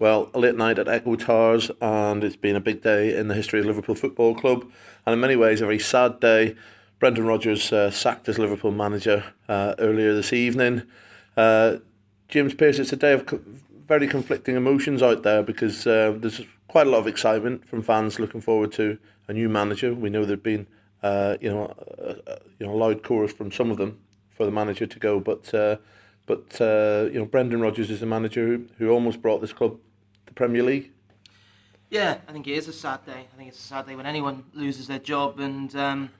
Well, a late night at Echo Towers, and it's been a big day in the history of Liverpool Football Club, and in many ways a very sad day. Brendan Rodgers uh, sacked as Liverpool manager uh, earlier this evening. Uh, James Pearce, it's a day of co- very conflicting emotions out there because uh, there's quite a lot of excitement from fans looking forward to a new manager. We know there've been uh, you know a, a, you know loud chorus from some of them for the manager to go, but uh, but you know Brendan Rodgers is a manager who, who almost brought this club the Premier League. Yeah, I think it is a sad day. I think it's a sad day when anyone loses their job, and um,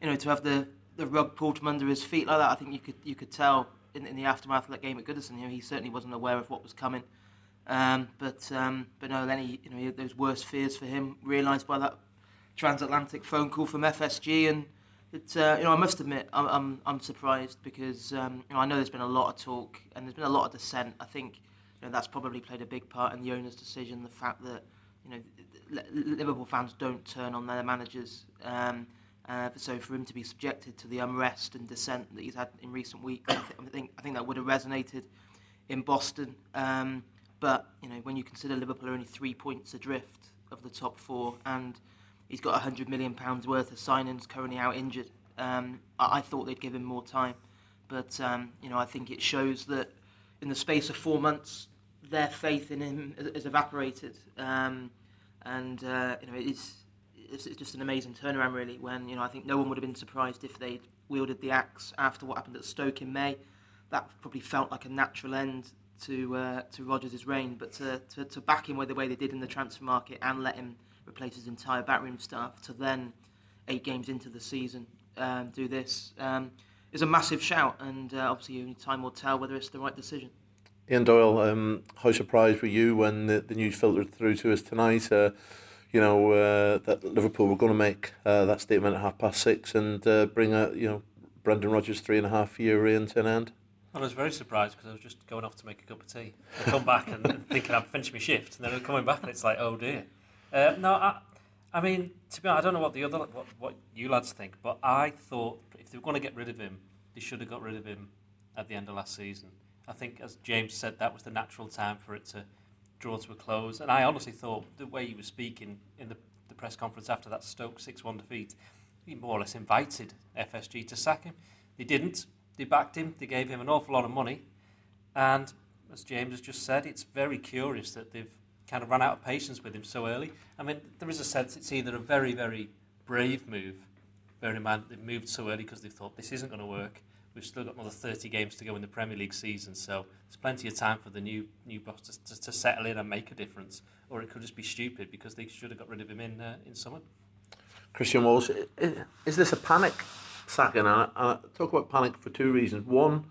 you know to have the, the rug pulled from under his feet like that. I think you could you could tell in, in the aftermath of that game at Goodison. You know, he certainly wasn't aware of what was coming. Um, but um, but no, then he you know he had those worst fears for him realised by that transatlantic phone call from FSG, and it uh, you know I must admit I'm I'm, I'm surprised because um, you know I know there's been a lot of talk and there's been a lot of dissent. I think know, that's probably played a big part in the owner's decision. The fact that you know Liverpool fans don't turn on their managers. Um, uh, so for him to be subjected to the unrest and dissent that he's had in recent weeks, I, th- I think I think that would have resonated in Boston. Um, but you know when you consider Liverpool are only three points adrift of the top four, and he's got hundred million pounds worth of signings currently out injured, um, I-, I thought they'd give him more time. But um, you know I think it shows that in the space of four months, their faith in him has evaporated. Um, and uh, you know, it's, it's just an amazing turnaround, really. When you know, I think no one would have been surprised if they'd wielded the axe after what happened at Stoke in May. That probably felt like a natural end to uh, to Rodgers' reign. But to, to, to back him with the way they did in the transfer market and let him replace his entire backroom staff to then eight games into the season um, do this um, is a massive shout. And uh, obviously, only time will tell whether it's the right decision. Ian Doyle, um, how surprised were you when the, the news filtered through to us tonight? Uh, you know uh, that Liverpool were going to make uh, that statement at half past six and uh, bring a you know Brendan Rodgers three and a half year reign to an end. I was very surprised because I was just going off to make a cup of tea. I come back and, and thinking I'd finished my shift, and then I'm coming back and it's like, oh dear. Uh, no, I, I mean, to be honest, I don't know what the other what, what you lads think, but I thought if they were going to get rid of him, they should have got rid of him at the end of last season. I think, as James said, that was the natural time for it to draw to a close. And I honestly thought the way he was speaking in the, the press conference after that Stoke 6 1 defeat, he more or less invited FSG to sack him. They didn't. They backed him. They gave him an awful lot of money. And as James has just said, it's very curious that they've kind of run out of patience with him so early. I mean, there is a sense it's either a very, very brave move, bearing in mind they've moved so early because they thought this isn't going to work, We've still got another 30 games to go in the Premier League season, so there's plenty of time for the new new boss to, to, to settle in and make a difference. Or it could just be stupid because they should have got rid of him in uh, in summer. Christian Walsh, is this a panic sacking? And I, talk about panic for two reasons. One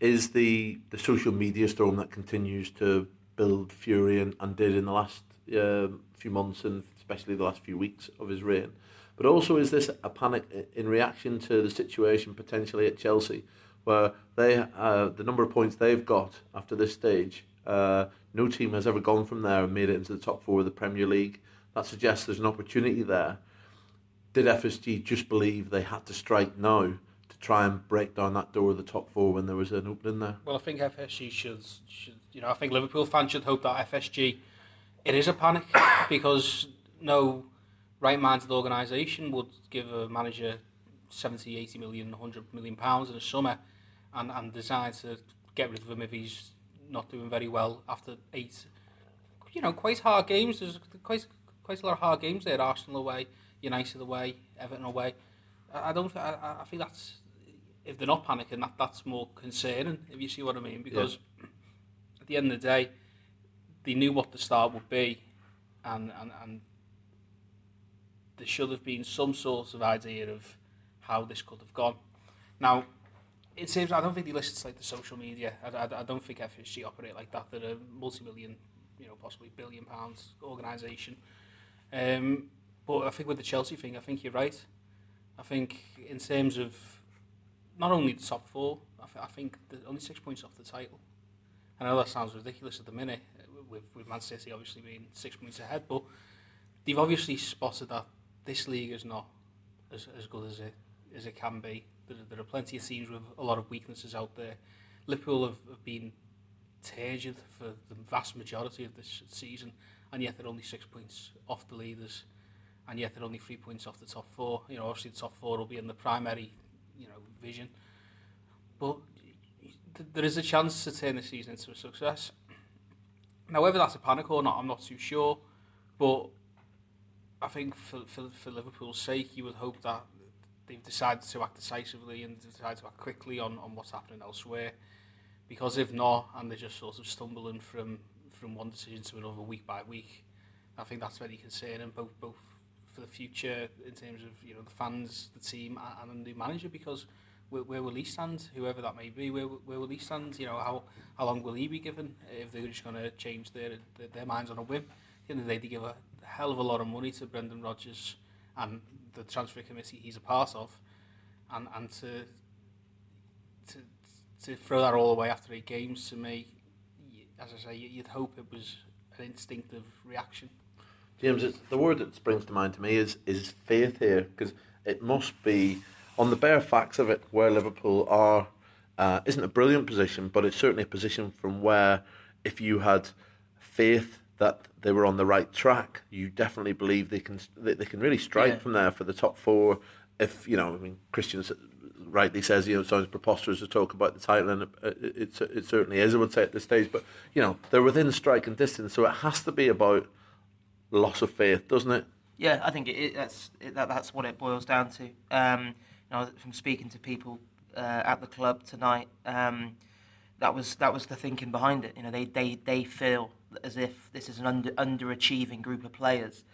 is the the social media storm that continues to build fury and, and did in the last uh, few months and especially the last few weeks of his reign. But also, is this a panic in reaction to the situation potentially at Chelsea, where they uh, the number of points they've got after this stage, uh, no team has ever gone from there and made it into the top four of the Premier League. That suggests there's an opportunity there. Did FSG just believe they had to strike now to try and break down that door of the top four when there was an opening there? Well, I think FSG should, should you know, I think Liverpool fans should hope that FSG, it is a panic because no right-minded organisation would give a manager 70, 80 million, 100 million pounds in a summer and, and decide to get rid of him if he's not doing very well after eight, you know, quite hard games. There's quite quite a lot of hard games there. Arsenal away, United away, Everton away. I, I don't. I, I think that's if they're not panicking, that that's more concerning. If you see what I mean, because yeah. at the end of the day, they knew what the start would be, and and, and there should have been some sort of idea of how this could have gone. Now, it seems I don't think they listen to like the social media. I, I, I don't think FSG operate like that. They're a multi-million, you know, possibly billion pounds organisation. Um, but I think with the Chelsea thing, I think you're right. I think in terms of not only the top four, I, th- I think only six points off the title. I know that sounds ridiculous at the minute, with, with Man City obviously being six points ahead, but they've obviously spotted that this league is not as, as good as it as it can be. There, there are plenty of teams with a lot of weaknesses out there. Liverpool have, have been turgid for the vast majority of this season, and yet they're only six points off the leaders, and yet they're only three points off the top four. You know, obviously the top four will be in the primary, you know, vision, but th- there is a chance to turn the season into a success. Now, whether that's a panic or not, I'm not too sure, but I think for, for, for Liverpool's sake, you would hope that they've decided to act decisively and decided to act quickly on, on what's happening elsewhere. Because if not, and they're just sort of stumbling from, from one decision to another week by week, I think that's very concerning, both both for the future in terms of you know the fans, the team, and, and the manager. Because where, where will he stand, whoever that may be? Where, where will he stand? You know, how how long will he be given if they're just going to change their, their their minds on a whim? At the end of the day, they give a hell of a lot of money to Brendan Rodgers and the transfer committee he's a part of, and and to to to throw that all away after eight games to me, as I say, you'd hope it was an instinctive reaction. James, it's, the word that springs to mind to me is is faith here because it must be on the bare facts of it where Liverpool are uh, isn't a brilliant position, but it's certainly a position from where if you had faith that they were on the right track, you definitely believe they can they, they can really strike Yeah. from there for the top four. If you know, I mean, Christian rightly says you know it sounds preposterous to talk about the title, and it, it, it certainly is. I would say at this stage, but you know they're within striking distance, so it has to be about loss of faith, doesn't it? Yeah, I think it, it, that's it, that, that's what it boils down to. Um, you know, from speaking to people uh, at the club tonight, um, that was that was the thinking behind it. You know, they they, they feel as if this is an under underachieving group of players,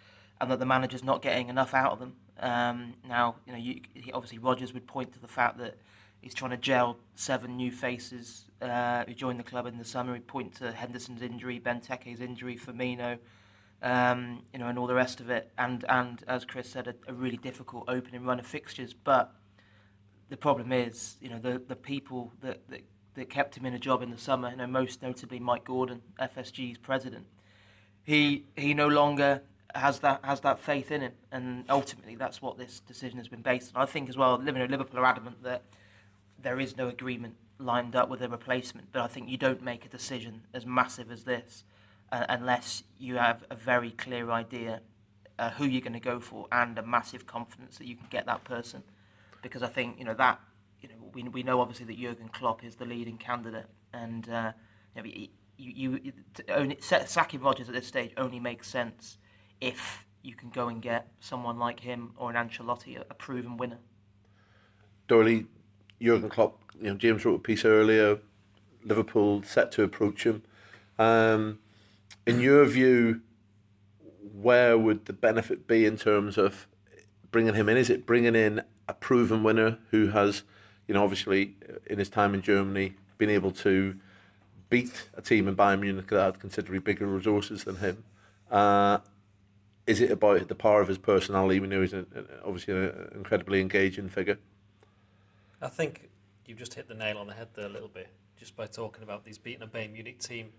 and that the manager's not getting enough out of them. Um, now, you know, you, obviously Rodgers would point to the fact that he's trying to gel seven new faces uh, who joined the club in the summer. He'd point to Henderson's injury, Benteke's injury, Firmino um, you know, and all the rest of it. And and as Chris said, a, a really difficult opening run of fixtures. But the problem is, you know, the the people that, that that kept him in a job in the summer, you know, most notably Mike Gordon, FSG's president. He he no longer has that has that faith in him, and ultimately that's what this decision has been based on. I think as well, Liverpool are adamant that there is no agreement lined up with a replacement, but I think you don't make a decision as massive as this uh, unless you have a very clear idea uh, who you're going to go for and a massive confidence that you can get that person. Because I think you know that you know we, we know obviously that Jurgen Klopp is the leading candidate, and uh, you, know, you, you, only sacking Rodgers at this stage only makes sense if you can go and get someone like him or an Ancelotti, a, proven winner. Doyley, Jurgen Klopp, you know, James wrote a piece earlier, Liverpool set to approach him. Um, in your view, where would the benefit be in terms of bringing him in? Is it bringing in a proven winner who has, you know, obviously uh, in his time in Germany, being able to beat a team in Bayern Munich that had considerably bigger resources than him? Uh, is it about the power of his personality? We know he's a, obviously an incredibly engaging figure. I think you've just hit the nail on the head there a little bit, just by talking about these beating a Bayern Munich team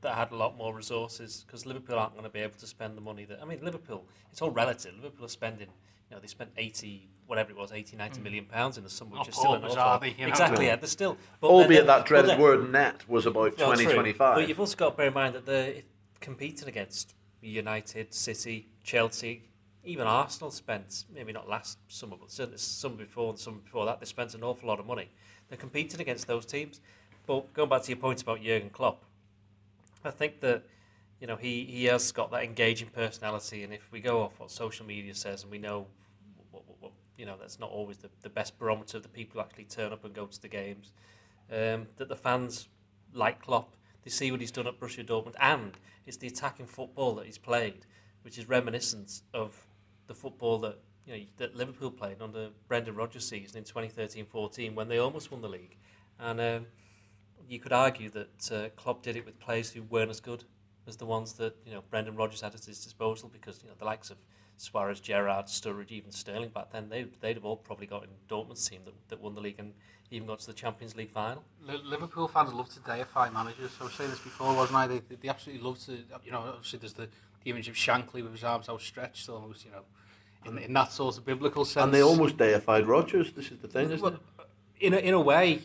that had a lot more resources, because Liverpool aren't going to be able to spend the money that. I mean, Liverpool, it's all relative. Liverpool are spending, you know, they spent 80, whatever it was, 80, 90 mm. million pounds in the summer, which Not is still an paupers, awful are lot. they, you know? Exactly, yeah, they're still. But Albeit then- that dreaded then- word net was about well, twenty true. twenty five. But you've also got to bear in mind that they're competing against United, City, Chelsea, even Arsenal spent, maybe not last summer, but certainly summer before and summer before that, they spent an awful lot of money. They're competing against those teams. But going back to your point about Jurgen Klopp, I think that you know he, he has got that engaging personality, and if we go off what social media says, and we know you know that's not always the, the best barometer of the people who actually turn up and go to the games, um, that the fans like Klopp, they see what he's done at Borussia Dortmund, and it's the attacking football that he's played, which is reminiscent of the football that you know that Liverpool played under Brendan Rodgers' season in 2013-14 when they almost won the league, and um, you could argue that uh, Klopp did it with players who weren't as good as the ones that you know Brendan Rodgers had at his disposal because you know the likes of Suarez, Gerrard, Sturridge, even Sterling back then they they'd have all probably got in Dortmund's team that, that won the league and even got to the Champions League final. Liverpool fans love to deify managers. I was saying this before, wasn't I? They, they absolutely love to. You know, obviously there's the, the image of Shankly with his arms outstretched, almost. You know, in, in that sort of biblical sense. and they almost deified Rodgers. This is the thing, isn't Well, it? in a, in a way,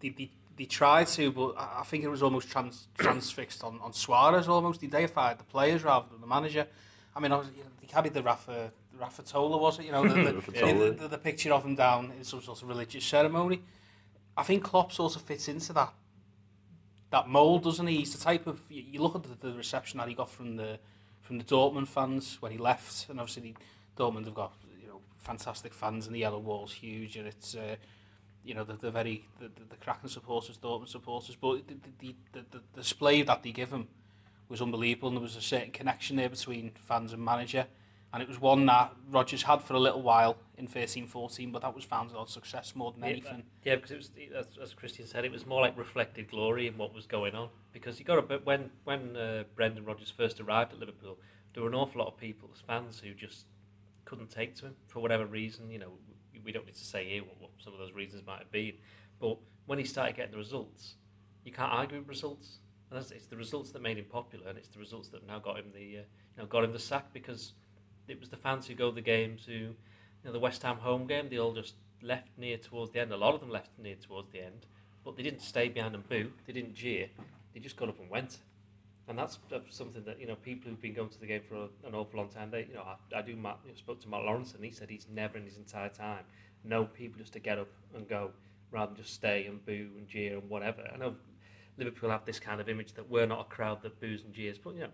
they, they, they tried to, but I I think it was almost trans, transfixed on, on Suarez almost. He deified the players rather than the manager. I mean, obviously, you know, they carried the Rafa, Rafatollah, was it? You know, the, the, Rafa the, the, the picture of him down in some sort of religious ceremony. I think Klopp sort of fits into that that mould, doesn't he? He's the type of you you look at the, the reception that he got from the from the Dortmund fans when he left, and obviously the, Dortmund have got you know fantastic fans, and the yellow wall's huge, and it's uh, you know the, the very the, the, the Kraken supporters, Dortmund supporters, but the the, the, the, the display that they give him was unbelievable, and there was a certain connection there between fans and manager, and it was one that Rodgers had for a little while in 13-14, but that was founded on success more than anything. Yeah, because it was as, as Christian said, it was more like reflected glory in what was going on. Because you got a bit when when uh, Brendan Rodgers first arrived at Liverpool, there were an awful lot of people, fans, who just couldn't take to him for whatever reason. You know, we- we don't need to say here what, what some of those reasons might have been, but when he started getting the results, you can't argue with results. And it's the results that made him popular, and it's the results that now got him the uh, you know got him the sack because it was the fans who go the games who you know the West Ham home game they all just left near towards the end. A lot of them left near towards the end, but they didn't stay behind and boo. They didn't jeer. They just got up and went. And that's, that's something that you know people who've been going to the game for a, an awful long time. They, you know, I, I do. Matt, you know, spoke to Matt Lawrence, and he said he's never in his entire time known people just to get up and go rather than just stay and boo and jeer and whatever. I know Liverpool have this kind of image that we're not a crowd that boos and jeers, but you know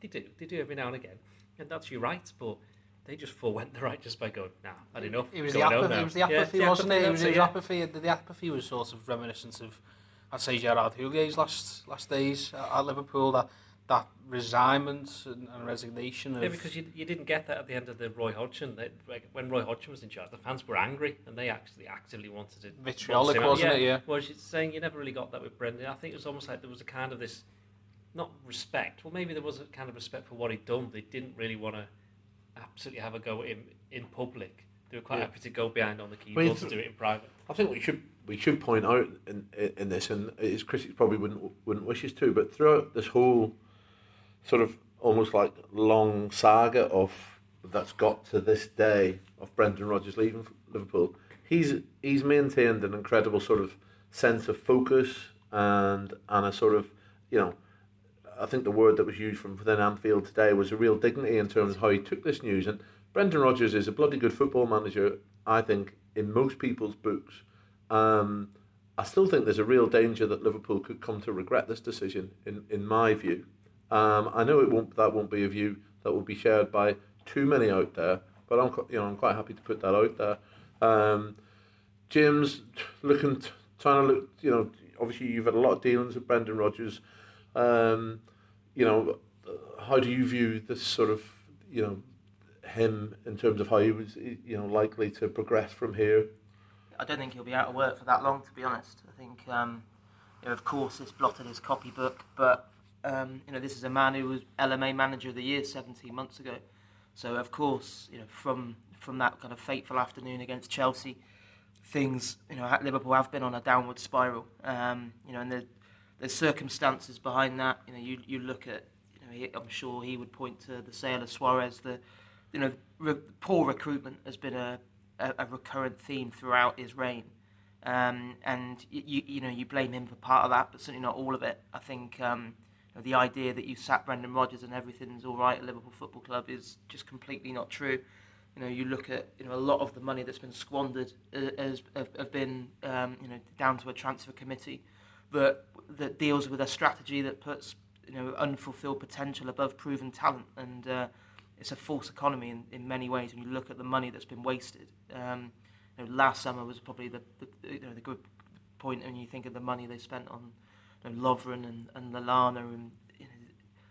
they do, they do every now and again, and that's your right. But they just forewent the right just by going, nah, had enough. It was the apathy, it was the apathy yeah, wasn't the apathy, it? It was, it was yeah. apathy. The, the apathy was sort of reminiscent of, I'd say, Gerard Houlier's last last days at, at Liverpool. That that resignment and, and resignation of Yeah, because you, you didn't get that at the end of the Roy Hodgson. They, like, when Roy Hodgson was in charge, the fans were angry and they actually actively wanted to. Vitriolic, wanted wasn't it? Yeah. Well, she's saying you never really got that with Brendan. I think it was almost like there was a kind of this, not respect. Well, maybe there was a kind of respect for what he'd done. They didn't really want to absolutely have a go at him in public. They were quite Yeah. happy to go behind on the Well, keyboard you to do it in private. I think we should we should point out in in this, and his critics probably wouldn't wouldn't wish us to, but throughout this whole sort of almost like long saga of that's got to this day of Brendan Rodgers leaving Liverpool, he's he's maintained an incredible sort of sense of focus and and a sort of you know. I think the word that was used from within Anfield today was a real dignity in terms of how he took this news. And Brendan Rodgers is a bloody good football manager, I think, in most people's books. Um, I still think there's a real danger that Liverpool could come to regret this decision, in, in my view. Um, I know it won't. That won't be a view that will be shared by too many out there, but I'm you know I'm quite happy to put that out there. Um, James, looking, t- trying to look, you know, obviously you've had a lot of dealings with Brendan Rodgers. Um, you know, how do you view this sort of, you know, him in terms of how he was, you know, likely to progress from here? I don't think he'll be out of work for that long, to be honest. I think, um, you know, of course, it's blotted his copybook, but um, you know, this is a man who was LMA Manager of the Year 17 months ago. So, of course, you know, from from that kind of fateful afternoon against Chelsea, things, you know, at Liverpool have been on a downward spiral. Um, you know, and the, there's circumstances behind that. You know, you you look at, you know, he, I'm sure he would point to the sale of Suarez. The, you know, re- poor recruitment has been a, a, a recurrent theme throughout his reign. Um, and you, you, know, you blame him for part of that, but certainly not all of it. I think um, know, the idea that you sat Brendan Rodgers and everything's all right at Liverpool Football Club is just completely not true. You know, you look at you know a lot of the money that's been squandered uh, has have, have been um, you know down to a transfer committee that that deals with a strategy that puts you know unfulfilled potential above proven talent, and uh, it's a false economy in, in many ways. When you look at the money that's been wasted, um, you know, last summer was probably the, the you know the good point when you think of the money they spent on you know, Lovren and and Lallana and you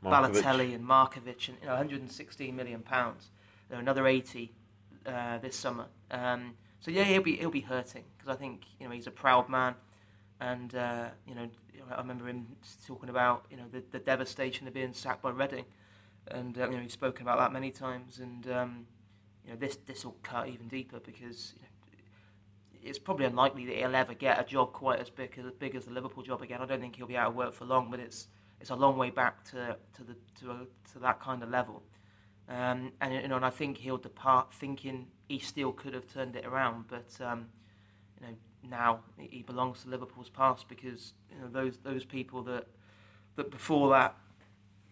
know, Markovic. Balotelli and Markovic, and you know, 116 million pounds. There are another 80 uh, this summer. Um, so yeah, he'll be he'll be hurting because I think you know he's a proud man, and uh, you know I remember him talking about you know the, the devastation of being sacked by Reading, and uh, you know he's spoken about that many times, and um, you know this this will cut even deeper because you know, it's probably unlikely that he'll ever get a job quite as big as big as the Liverpool job again. I don't think he'll be out of work for long, but it's it's a long way back to to the to a, to that kind of level. Um, and you know, and I think he'll depart thinking he still could have turned it around, but um, you know, now he belongs to Liverpool's past because you know those those people that that before that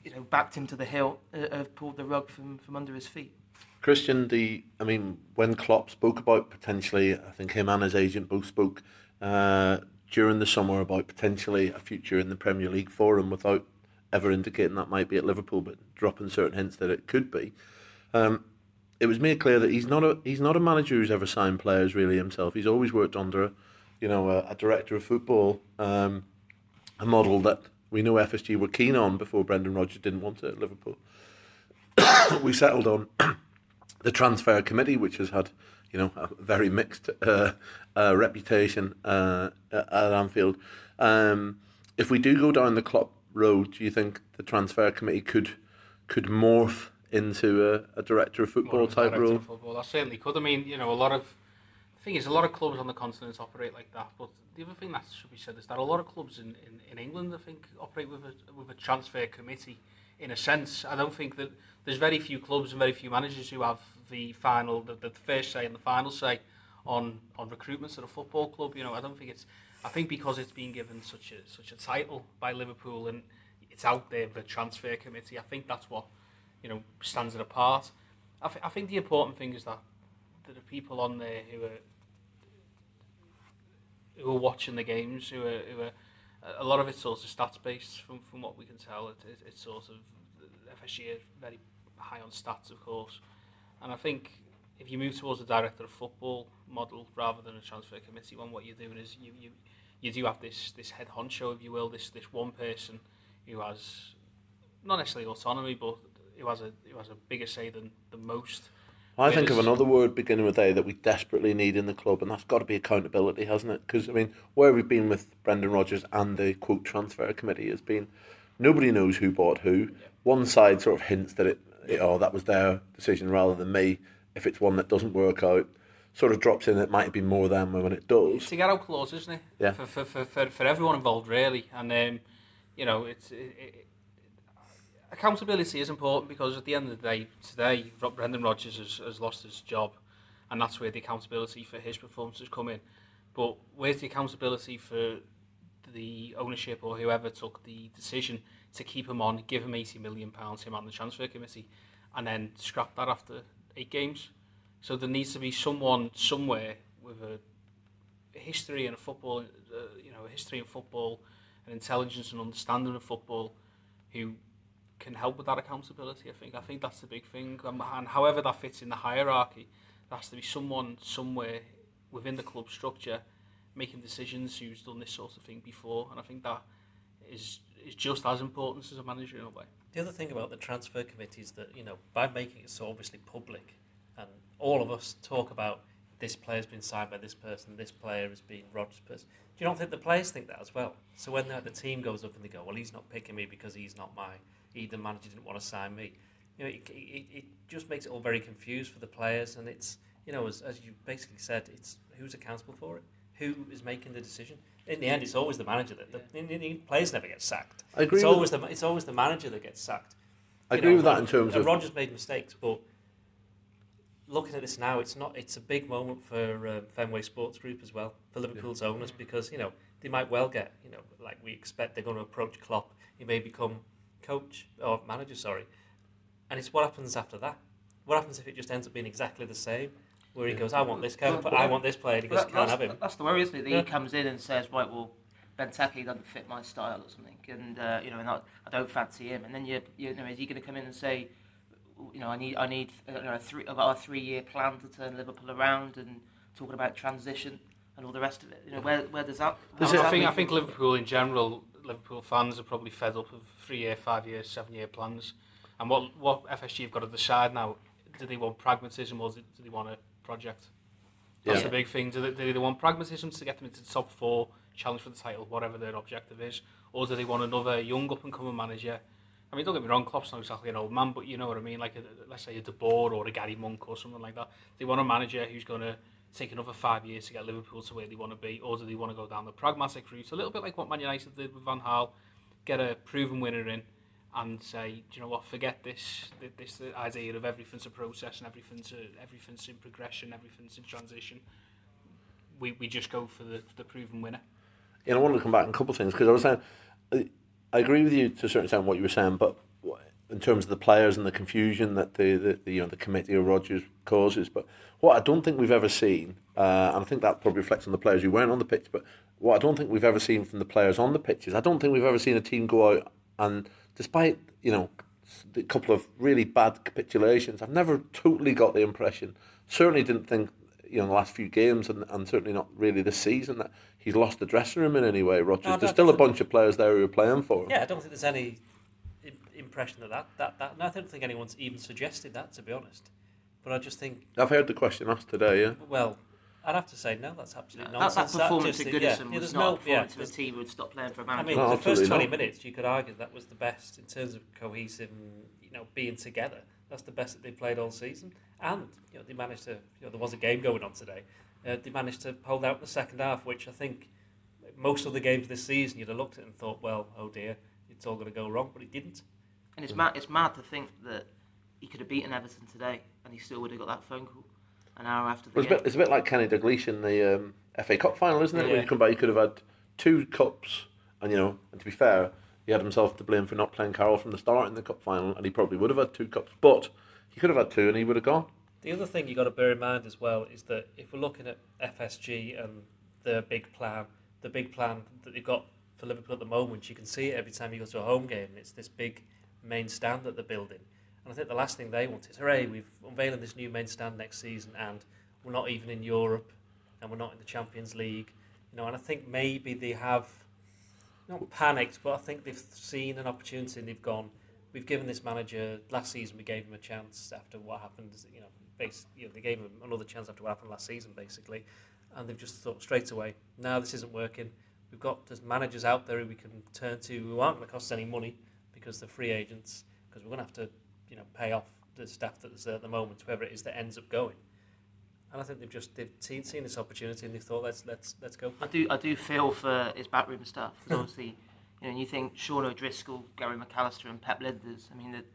you know backed him to the hill uh, have pulled the rug from, from under his feet. Christian, the I mean, when Klopp spoke about potentially, I think him and his agent both spoke uh, during the summer about potentially a future in the Premier League for him, without ever indicating that might be at Liverpool, but dropping certain hints that it could be. Um, it was made clear that he's not a he's not a manager who's ever signed players really himself. He's always worked under, you know, a, a director of football, um, a model that we know FSG were keen on before Brendan Rodgers didn't want it at Liverpool. we settled on the transfer committee, which has had you know a very mixed uh, uh, reputation uh, at Anfield. Um, if we do go down the Klopp road, do you think the transfer committee could could morph into a, a director of football type role? Football. I certainly could. I mean, you know, a lot of the thing is, a lot of clubs on the continent operate like that. But the other thing that should be said is that a lot of clubs in, in, in England, I think, operate with a with a transfer committee. In a sense, I don't think that there's very few clubs and very few managers who have the final, the, the first say and the final say on on recruitments at a football club. You know, I don't think it's. I think because it's been given such a such a title by Liverpool and it's out there the transfer committee. I think that's what you know stands it apart. I, th- I think the important thing is that there are people on there who are who are watching the games, who are, who are a lot of it's sort of stats based from, from what we can tell. It, it, it's sort of FSG are very high on stats, of course, and I think if you move towards a director of football model rather than a transfer committee one, what you're doing is you you, you do have this this head honcho, if you will, this this one person who has not necessarily autonomy, but who has a who has a bigger say than, the most. I think of another word beginning with A that we desperately need in the club, and that's got to be accountability, hasn't it? Because I mean, where we've been with Brendan Rodgers and the quote transfer committee has been nobody knows who bought who. One side sort of hints that it, it, oh that was their decision rather than me. If it's one that doesn't work out, sort of drops in it might be more than when it does. It's to get out clause, isn't it? Yeah. For for, for, for, for everyone involved, really, and um, you know it's. It, it, accountability is important because at the end of the day, today, Brendan Rodgers has, has lost his job, and that's where the accountability for his performances come in. But where's the accountability for the ownership or whoever took the decision to keep him on, give him 80 million pounds, him on the transfer committee, and then scrap that after eight games? So there needs to be someone somewhere with a, history in a football, uh, you know, a history in football, an intelligence and understanding of football, who can help with that accountability. I think I think that's the big thing, um, and however that fits in the hierarchy, there has to be someone somewhere within the club structure making decisions who's done this sort of thing before, and I think that is is just as important as a manager in a way. The other thing about the transfer committee is that you know by making it so obviously public, and all of us talk about this player's been signed by this person, this player has been Rodgers' person. Do you not think the players think that as well? So when the, the team goes up and they go, well, he's not picking me because he's not my he, the manager didn't want to sign me. You know, it, it, it just makes it all very confused for the players, and it's you know, as, as you basically said, it's who's accountable for it, who is making the decision. In the end, it's always the manager that the, the, the players never get sacked. I agree. It's always the it's always the manager that gets sacked. I you agree know, with that in terms of Rodgers made mistakes, but looking at this now, it's not. It's a big moment for uh, Fenway Sports Group as well for Liverpool's yeah. owners because you know they might well get you know like we expect they're going to approach Klopp. He may become coach or manager, sorry. And it's what happens after that. What happens if it just ends up being exactly the same? Where he goes, I want this guy, but I want this player. And he goes, can't have him. That's the worry, isn't it? That yeah. he comes in and says, right, well, Benteke doesn't fit my style or something, and uh, you know, and I, I don't fancy him. And then you, you know, is he going to come in and say, you know, I need, I need, uh, you know, a three, about a three-year plan to turn Liverpool around, and talking about transition and all the rest of it. You know, where, where does that? Does I think, I think Liverpool in general Liverpool fans are probably fed up of three year, five year, seven year plans. And what what FSG have got to decide now? Do they want pragmatism or do they want a project? That's yeah. the big thing. Do they, do they want pragmatism to get them into the top four, challenge for the title, whatever their objective is, or do they want another young up and coming manager? I mean, don't get me wrong, Klopp's not exactly an old man, but you know what I mean. Like, a, let's say a De Boer or a Gary Monk or something like that. They want a manager who's going to take another five years to get Liverpool to where they want to be, or do they want to go down the pragmatic route, a little bit like what Man United did with Van Gaal, get a proven winner in, and say, do you know what, forget this, this idea of everything's a process and everything's a, everything's in progression, everything's in transition. we, we just go for the, the proven winner. Know, I wanted to come back on a couple of things because I was saying, I, agree with you to a certain extent what you were saying, but in terms of the players and the confusion that the, the, the you know the committee of Rodgers causes, but what I don't think we've ever seen, uh, and I think that probably reflects on the players who weren't on the pitch, but what I don't think we've ever seen from the players on the pitches, I don't think we've ever seen a team go out and despite you know a couple of really bad capitulations, I've never totally got the impression. Certainly didn't think you know, in the last few games, and, and certainly not really this season, that he's lost the dressing room in any way, Rodgers. No, There's still a bunch of players there who are playing for him. Yeah, I don't think there's any impression that that, that, that no, I don't think anyone's even suggested that, to be honest. But I just think, I've heard the question asked today, yeah. well, I'd have to say no. That's absolutely That, nonsense. that performance just, at yeah, Goodison yeah, was there's not no, a performance yeah, of a team who would stop playing for a I manager. mean, No, the first 20 not. minutes, you could argue that was the best in terms of cohesive you know being together. That's the best that they played all season, and you know they managed to. You know, there was a game going on today. Uh, they managed to hold out in the second half, which I think most of the games this season you'd have looked at and thought, well, oh dear, it's all going to go wrong, but it didn't. And it's mad, it's mad to think that he could have beaten Everton today and he still would have got that phone call an hour after the Well, it's, a game. bit, it's a bit like Kenny Dalglish in the um, FA Cup final, isn't it? When Yeah. you come back, he could have had two cups, and you know, and to be fair, he had himself to blame for not playing Carroll from the start in the cup final, and he probably would have had two cups, but he could have had two, and he would have gone. The other thing you got to bear in mind as well is that if we're looking at FSG and their big plan, the big plan that they've got for Liverpool at the moment, you can see it every time you go to a home game. It's this big main stand that they're building, and I think the last thing they want is, hooray, we've unveiling this new main stand next season, and we're not even in Europe, and we're not in the Champions League, you know. And I think maybe they have not panicked, but I think they've seen an opportunity and they've gone. We've given this manager last season. We gave him a chance after what happened. You know, you know, they gave him another chance after what happened last season, basically, and they've just thought straight away, no, this isn't working. We've got there's managers out there who we can turn to who aren't going to cost us any money because they're free agents. Because we're going to have to, you know, pay off the staff that's there at the moment, whoever it is that ends up going. And I think they've just they've seen, seen this opportunity and they've thought let's let's let's go. I do I do feel for his backroom staff because obviously, you know, you think Sean O'Driscoll, Gary McAllister, and Pep Lijnders. I mean, that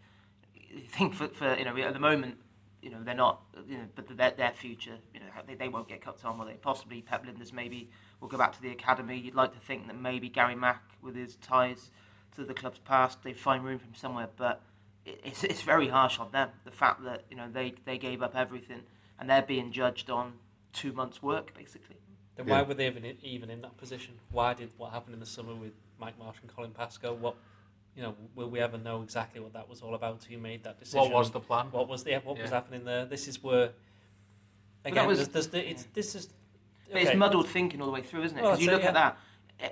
you think for, for you know at the moment, you know they're not, you know, but their their future, you know, they, they won't get cut on, will they? Possibly Pep Lijnders maybe will go back to the academy. You'd like to think that maybe Gary Mack, with his ties to the club's past, they find room from somewhere, but. it- It's, it's very harsh on them. The fact that you know they, they gave up everything and they're being judged on two months' work basically. Then Yeah. why were they even in, even in that position? Why did what happened in the summer with Mike Marsh and Colin Pascoe? What you know, will we ever know exactly what that was all about? Who made that decision? What was the plan? what was the what was happening there? This is where again, was- there's, there's the, it's this is. But it's muddled thinking all the way through, isn't it? Well, Because you I'd look at that.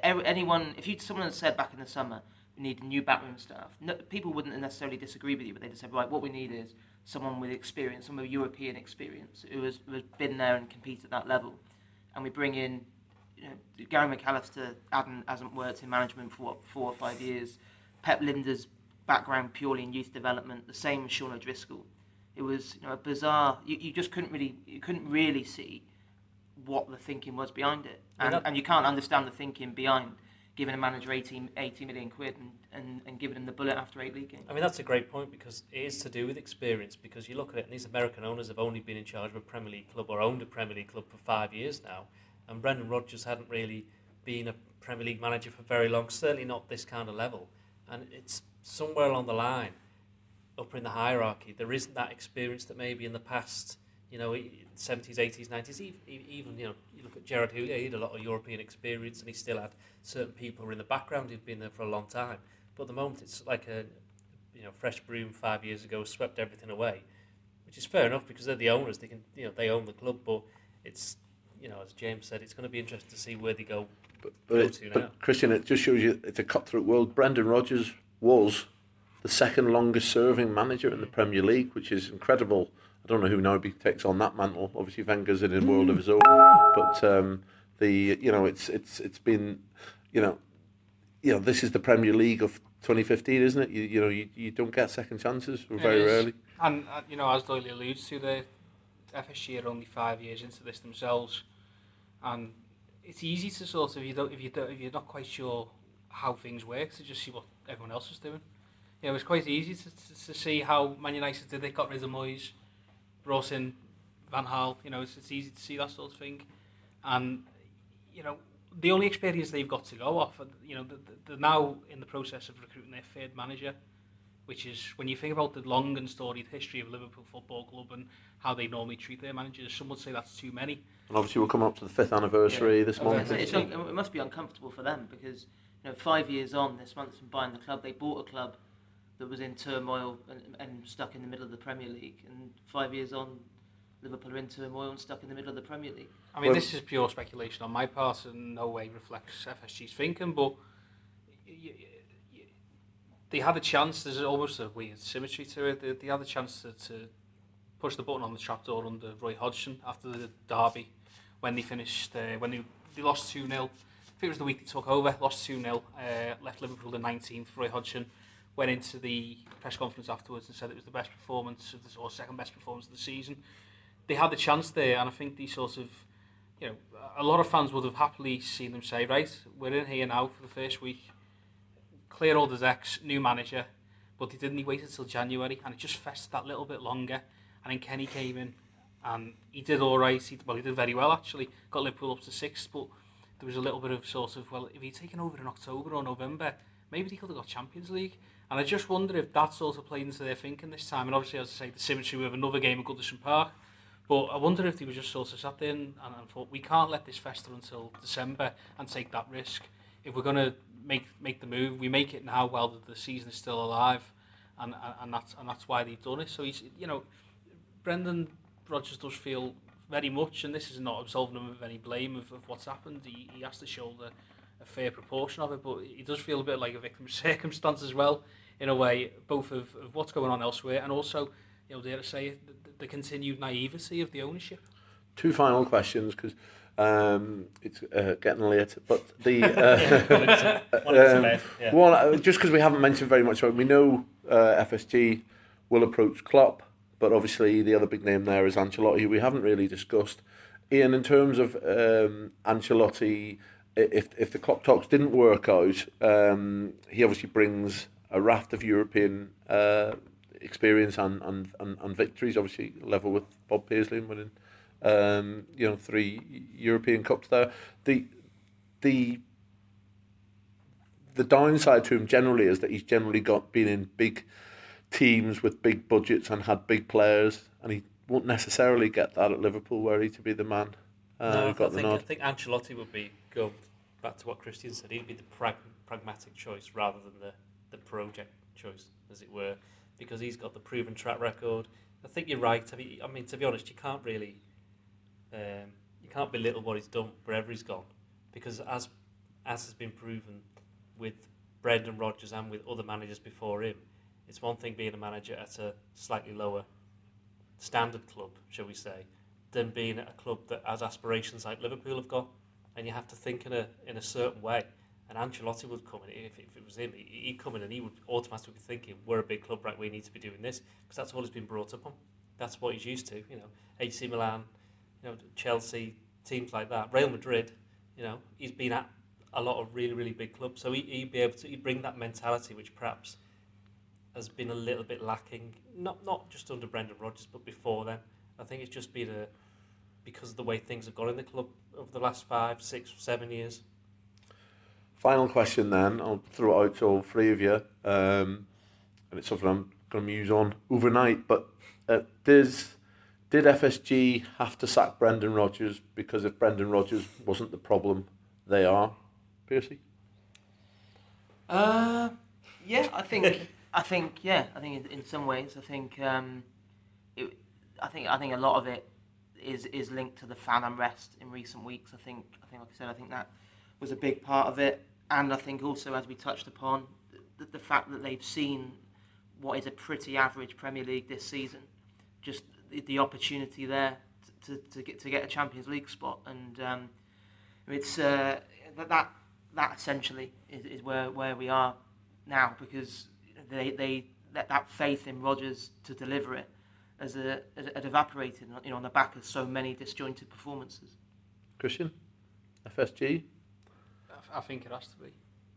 Anyone, if you someone had said back in the summer, we need new backroom staff, no, people wouldn't necessarily disagree with you, but they'd just say, right, what we need is someone with experience, someone with European experience, who has, who has been there and competed at that level. And we bring in, you know, Gary McAllister hasn't, hasn't worked in management for what, four or five years. Pep Lijnders' background purely in youth development, the same as Sean O'Driscoll. It was, you know, a bizarre. You, you just couldn't really, you couldn't really see what the thinking was behind it. Yeah, that- and you can't understand the thinking behind giving a manager 18, 80 million quid and, and, and giving him the bullet after eight league games. I mean, that's a great point because it is to do with experience. Because you look at it, and these American owners have only been in charge of a Premier League club or owned a Premier League club for five years now, and Brendan Rodgers hadn't really been a Premier League manager for very long. Certainly not this kind of level, and it's somewhere along the line, up in the hierarchy, there isn't that experience that maybe in the past, you know, seventies, eighties, nineties, even you know, you look at Gerard Houllier, he had a lot of European experience, and he still had certain people in the background who've been there for a long time. But at the moment, it's like a you know fresh broom five years ago swept everything away, which is fair enough because they're the owners. They can you know they own the club, but it's you know as James said, it's going to be interesting to see where they go. But, Go it, to now. but Christian, it just shows you it's a cutthroat world. Brendan Rodgers was the second longest serving manager in the Premier League, which is incredible. I don't know who now takes on that mantle. Obviously, Wenger's in a world of his own, but um, the you know it's it's it's been you know you know this is the Premier League of 2015, isn't it? You, you know you, you don't get second chances very rarely. And, uh, you know, as Doyle alludes to, the FSG are only five years into this themselves. And it's easy to sort of, if, you don't, if, you don't, if you're not quite sure how things work, to just see what everyone else is doing. You know, it's quite easy to, to, to see how Man United did. They got rid of Moyes, brought in Van Gaal. You know, it's, it's easy to see that sort of thing. and you know the only experience they've got to go off, you know, they're now in the process of recruiting their third manager, which is when you think about the long and storied history of Liverpool Football Club and how they normally treat their managers, some would say that's too many. And obviously, we're coming up to the fifth anniversary Yeah. this Okay. month. It's, it's it must be uncomfortable for them because you know five years on this month from buying the club, they bought a club that was in turmoil and, and stuck in the middle of the Premier League, and five years on, Liverpool are in turmoil and stuck in the middle of the Premier League. I mean, Well- this is pure speculation on my part and no way reflects FSG's thinking, but y- y- y- they had a chance, there's almost a weird symmetry to it, they, they had a chance to, to push the button on the trapdoor under Roy Hodgson after the derby when they finished, uh, when they, they lost 2-0. I think it was the week they took over, lost 2-0, uh, left Liverpool the 19th, Roy Hodgson went into the press conference afterwards and said it was the best performance, of the, or second best performance of the season. They had the chance there, and I think they sort of you know, a lot of fans would have happily seen them say, right, we're in here now for the first week, clear all the decks, new manager, but they didn't wait until January, and it just festered that little bit longer. And then Kenny came in, and he did all right. He, well, he did very well actually. Got Liverpool up to sixth, but there was a little bit of sort of, well, if he'd taken over in October or November, maybe he could have got Champions League. And I just wonder if that's also played into their thinking this time. And obviously, as I say, the symmetry with another game at Goodison Park. But I wonder if they were just sort of sat there and, and thought, we can't let this fester until December and take that risk. If we're going to make make the move, we make it now while the, the season is still alive. And, and, and, that's, and that's why they've done it. So, he's, you know, Brendan Rodgers does feel very much, and this is not absolving him of any blame of, of what's happened. He, he has to shoulder a fair proportion of it, but he does feel a bit like a victim of circumstance as well, in a way, both of, of what's going on elsewhere and also, you know, dare I say the, the continued naivety of the ownership. Two final questions because um, it's uh, getting late. But the uh, One um, yeah. one, uh, just because we haven't mentioned very much, about it, we know uh, FSG will approach Klopp, but obviously the other big name there is Ancelotti, who we haven't really discussed. Ian, in terms of um, Ancelotti, i- if if the Klopp talks didn't work out, um, he obviously brings a raft of European uh, experience and, and, and, and victories, obviously level with Bob Paisley and winning um, you know three European Cups there. The the the downside to him generally is that he's generally got been in big teams with big budgets and had big players, and he won't necessarily get that at Liverpool, were he to be the man. Uh, no, I think, I think Ancelotti would be go back to what Christian said. He'd be the prag- pragmatic choice rather than the, the project choice, as it were, because he's got the proven track record. I think you're right. I mean, I mean to be honest, you can't really um, you can't belittle what he's done wherever he's gone, because as as has been proven with Brendan Rodgers and with other managers before him, it's one thing being a manager at a slightly lower standard club, shall we say, than being at a club that has aspirations like Liverpool have got, and you have to think in a in a certain way. And Ancelotti would come in if, if it was him, he- he'd come in and he would automatically be thinking, "We're a big club, right? We need to be doing this," because that's all he's been brought up on. That's what he's used to. You know, AC Milan, you know, Chelsea, teams like that, Real Madrid. You know, he's been at a lot of really really big clubs, so he, he'd be able to he'd bring that mentality, which perhaps has been a little bit lacking. Not not just under Brendan Rodgers, but before then. I think it's just been a because of the way things have gone in the club over the last five, six, seven years. Final question then, I'll throw it out to all three of you, um, and it's something I'm going to muse on overnight, but uh, does, did FSG have to sack Brendan Rodgers because if Brendan Rodgers wasn't the problem, they are? Piercy? Uh, yeah, I think I think yeah, I think in, in some ways I think um, it, I think I think a lot of it is is linked to the fan unrest in recent weeks. I think I think like I said, I think that was a big part of it, and I think also as we touched upon the, the fact that they've seen what is a pretty average Premier League this season, just the, the opportunity there to, to get to get a Champions League spot, and um, it's uh, that that that essentially is, is where, where we are now because they they let that faith in Rodgers to deliver it as a as, had evaporated you know on the back of so many disjointed performances. Christian? FSG? I, I think it has to be.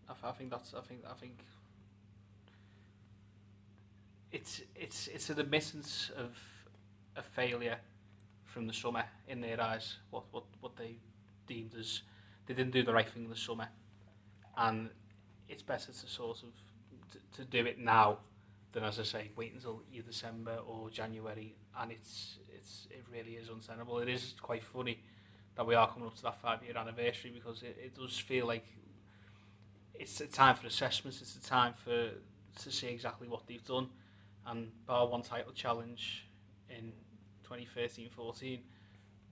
I, I think that's. I think. I think. It's it's it's an admittance of a failure from the summer in their eyes. What what what they deemed as they didn't do the right thing in the summer, and it's better to sort of to, to do it now than as I say wait until either December or January, and it's it's it really is untenable. It is quite funny that we are coming up to that five year anniversary because it, it does feel like it's a time for assessments. It's a time for to see exactly what they've done, and bar one title challenge in 2013-14,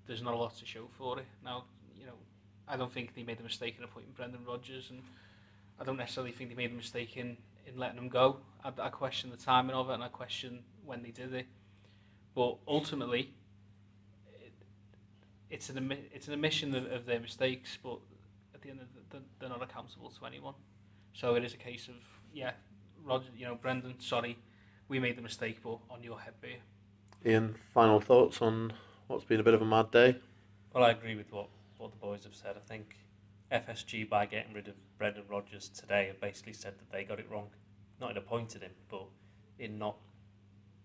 there's not a lot to show for it. Now, you know, I don't think they made a mistake in appointing Brendan Rodgers, and I don't necessarily think they made a mistake in, in letting them go. I, I question the timing of it, and I question when they did it. But ultimately, it, it's an it's an admission of, of their mistakes, but at the end of the, day, they're not accountable to anyone. So it is a case of yeah, Roger, you know, Brendan, sorry, we made the mistake, but on your head, beer. Ian, final thoughts on what's been a bit of a mad day? Well, I agree with what, what the boys have said. I think FSG, by getting rid of Brendan Rodgers today, have basically said that they got it wrong. Not in appointing him, but in not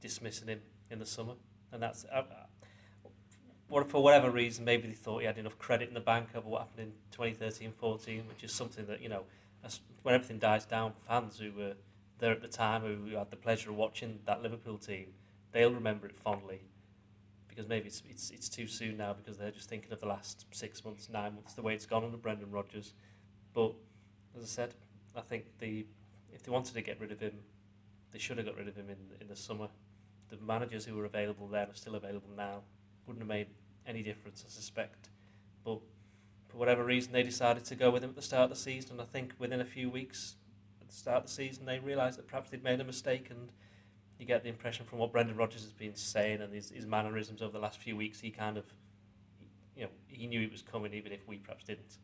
dismissing him in the summer. And that's, uh, for whatever reason, maybe they thought he had enough credit in the bank over what happened in 2013 14, which is something that, you know, when everything dies down, fans who were there at the time, who had the pleasure of watching that Liverpool team, they'll remember it fondly because maybe it's, it's, it's too soon now because they're just thinking of the last six months, nine months, the way it's gone under Brendan Rodgers. But as I said, I think the if they wanted to get rid of him, they should have got rid of him in in the summer. The managers who were available then are still available now. Wouldn't have made any difference, I suspect. But for whatever reason, they decided to go with him at the start of the season. And I think within a few weeks at the start of the season, they realised that perhaps they'd made a mistake and you get the impression from what Brendan Rodgers has been saying and his, his mannerisms over the last few weeks, he kind of, you know, he knew it was coming even if we perhaps didn't.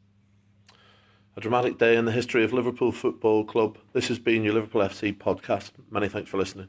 A dramatic day in the history of Liverpool Football Club. This has been your Liverpool FC podcast. Many thanks for listening.